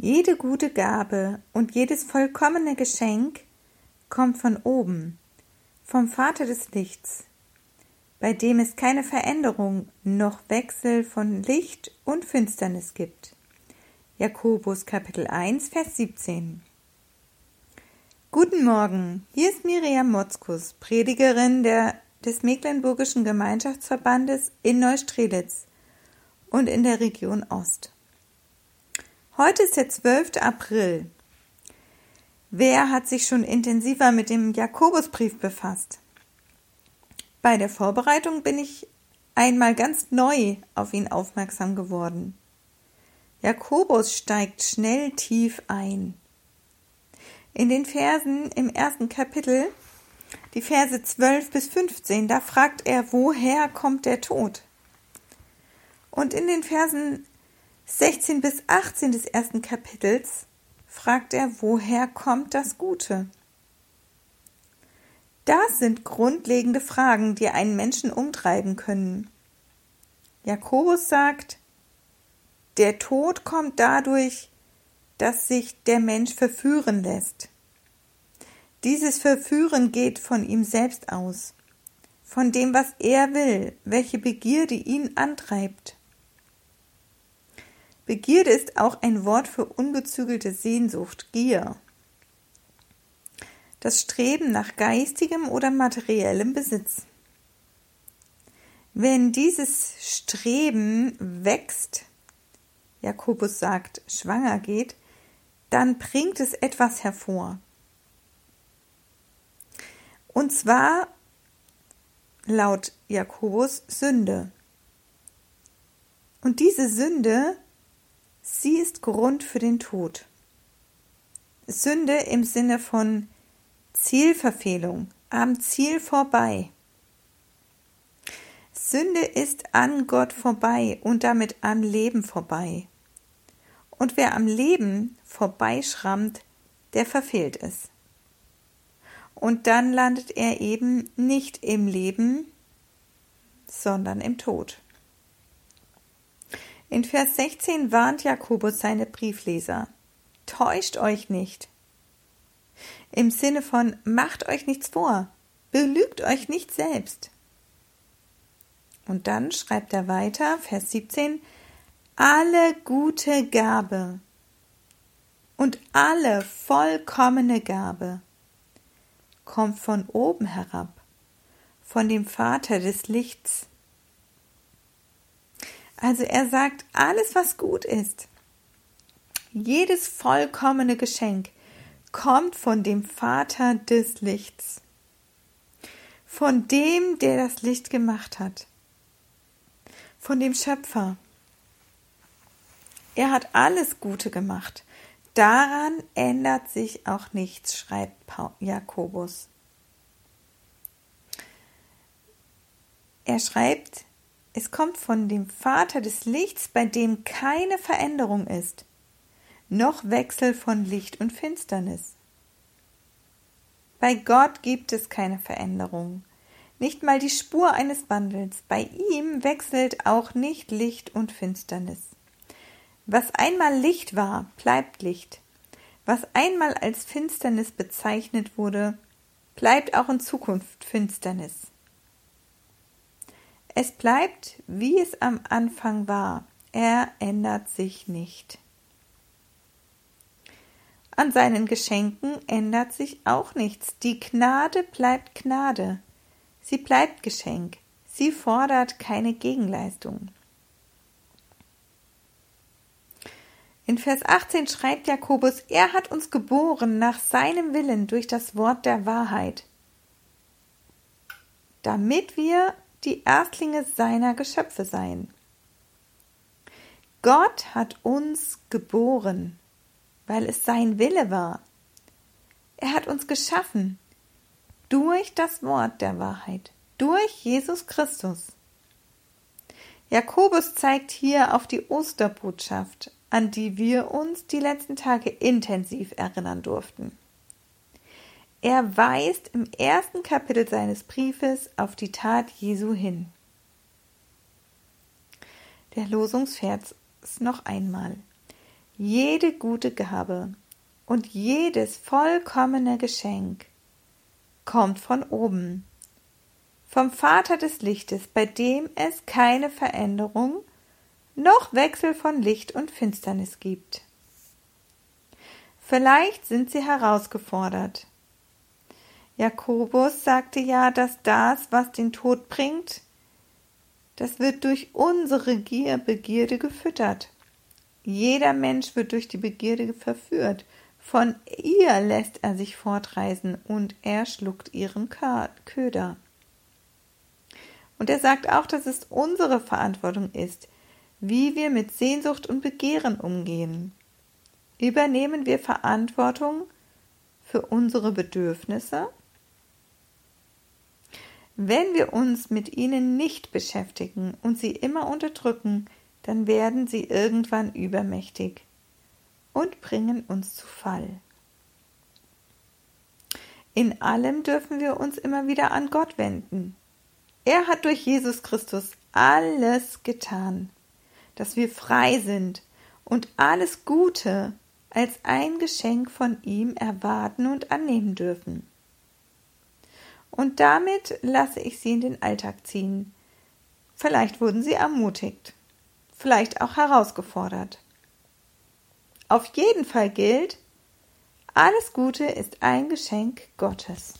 Jede gute Gabe und jedes vollkommene Geschenk kommt von oben, vom Vater des Lichts, bei dem es keine Veränderung noch Wechsel von Licht und Finsternis gibt. Jakobus Kapitel 1, Vers 17. Guten Morgen, hier ist Miriam Motzkus, Predigerin der, des Mecklenburgischen Gemeinschaftsverbandes in Neustrelitz und in der Region Ost. Heute ist der 12. April. Wer hat sich schon intensiver mit dem Jakobusbrief befasst? Bei der Vorbereitung bin ich einmal ganz neu auf ihn aufmerksam geworden. Jakobus steigt schnell tief ein. In den Versen im ersten Kapitel, die Verse 12 bis 15, da fragt er, woher kommt der Tod? Und in den Versen 16 bis 18 des ersten Kapitels fragt er, woher kommt das Gute? Das sind grundlegende Fragen, die einen Menschen umtreiben können. Jakobus sagt, der Tod kommt dadurch, dass sich der Mensch verführen lässt. Dieses Verführen geht von ihm selbst aus, von dem, was er will, welche Begierde ihn antreibt. Begierde ist auch ein Wort für ungezügelte Sehnsucht, Gier. Das Streben nach geistigem oder materiellem Besitz. Wenn dieses Streben wächst, Jakobus sagt, schwanger geht, dann bringt es etwas hervor. Und zwar laut Jakobus Sünde. Und diese Sünde Sie ist Grund für den Tod. Sünde im Sinne von Zielverfehlung, am Ziel vorbei. Sünde ist an Gott vorbei und damit am Leben vorbei. Und wer am Leben vorbeischrammt, der verfehlt es. Und dann landet er eben nicht im Leben, sondern im Tod. In Vers 16 warnt Jakobus seine Briefleser. Täuscht euch nicht. Im Sinne von macht euch nichts vor, belügt euch nicht selbst. Und dann schreibt er weiter, Vers 17, alle gute Gabe und alle vollkommene Gabe kommt von oben herab, von dem Vater des Lichts, also er sagt, alles, was gut ist, jedes vollkommene Geschenk kommt von dem Vater des Lichts, von dem, der das Licht gemacht hat, von dem Schöpfer. Er hat alles Gute gemacht. Daran ändert sich auch nichts, schreibt Jakobus. Er schreibt, es kommt von dem Vater des Lichts, bei dem keine Veränderung ist, noch Wechsel von Licht und Finsternis. Bei Gott gibt es keine Veränderung, nicht mal die Spur eines Wandels. Bei ihm wechselt auch nicht Licht und Finsternis. Was einmal Licht war, bleibt Licht. Was einmal als Finsternis bezeichnet wurde, bleibt auch in Zukunft Finsternis. Es bleibt, wie es am Anfang war. Er ändert sich nicht. An seinen Geschenken ändert sich auch nichts. Die Gnade bleibt Gnade. Sie bleibt Geschenk. Sie fordert keine Gegenleistung. In Vers 18 schreibt Jakobus, er hat uns geboren nach seinem Willen durch das Wort der Wahrheit, damit wir die Erstlinge seiner Geschöpfe seien. Gott hat uns geboren, weil es sein Wille war. Er hat uns geschaffen durch das Wort der Wahrheit, durch Jesus Christus. Jakobus zeigt hier auf die Osterbotschaft, an die wir uns die letzten Tage intensiv erinnern durften. Er weist im ersten Kapitel seines Briefes auf die Tat Jesu hin. Der Losungsvers noch einmal. jede gute Gabe und jedes vollkommene Geschenk kommt von oben, vom Vater des Lichtes, bei dem es keine Veränderung noch Wechsel von Licht und Finsternis gibt. Vielleicht sind sie herausgefordert. Jakobus sagte ja, dass das, was den Tod bringt, das wird durch unsere Gier, Begierde gefüttert. Jeder Mensch wird durch die Begierde verführt. Von ihr lässt er sich fortreisen und er schluckt ihren Köder. Und er sagt auch, dass es unsere Verantwortung ist, wie wir mit Sehnsucht und Begehren umgehen. Übernehmen wir Verantwortung für unsere Bedürfnisse? Wenn wir uns mit ihnen nicht beschäftigen und sie immer unterdrücken, dann werden sie irgendwann übermächtig und bringen uns zu Fall. In allem dürfen wir uns immer wieder an Gott wenden. Er hat durch Jesus Christus alles getan, dass wir frei sind und alles Gute als ein Geschenk von ihm erwarten und annehmen dürfen. Und damit lasse ich sie in den Alltag ziehen. Vielleicht wurden sie ermutigt, vielleicht auch herausgefordert. Auf jeden Fall gilt, alles Gute ist ein Geschenk Gottes.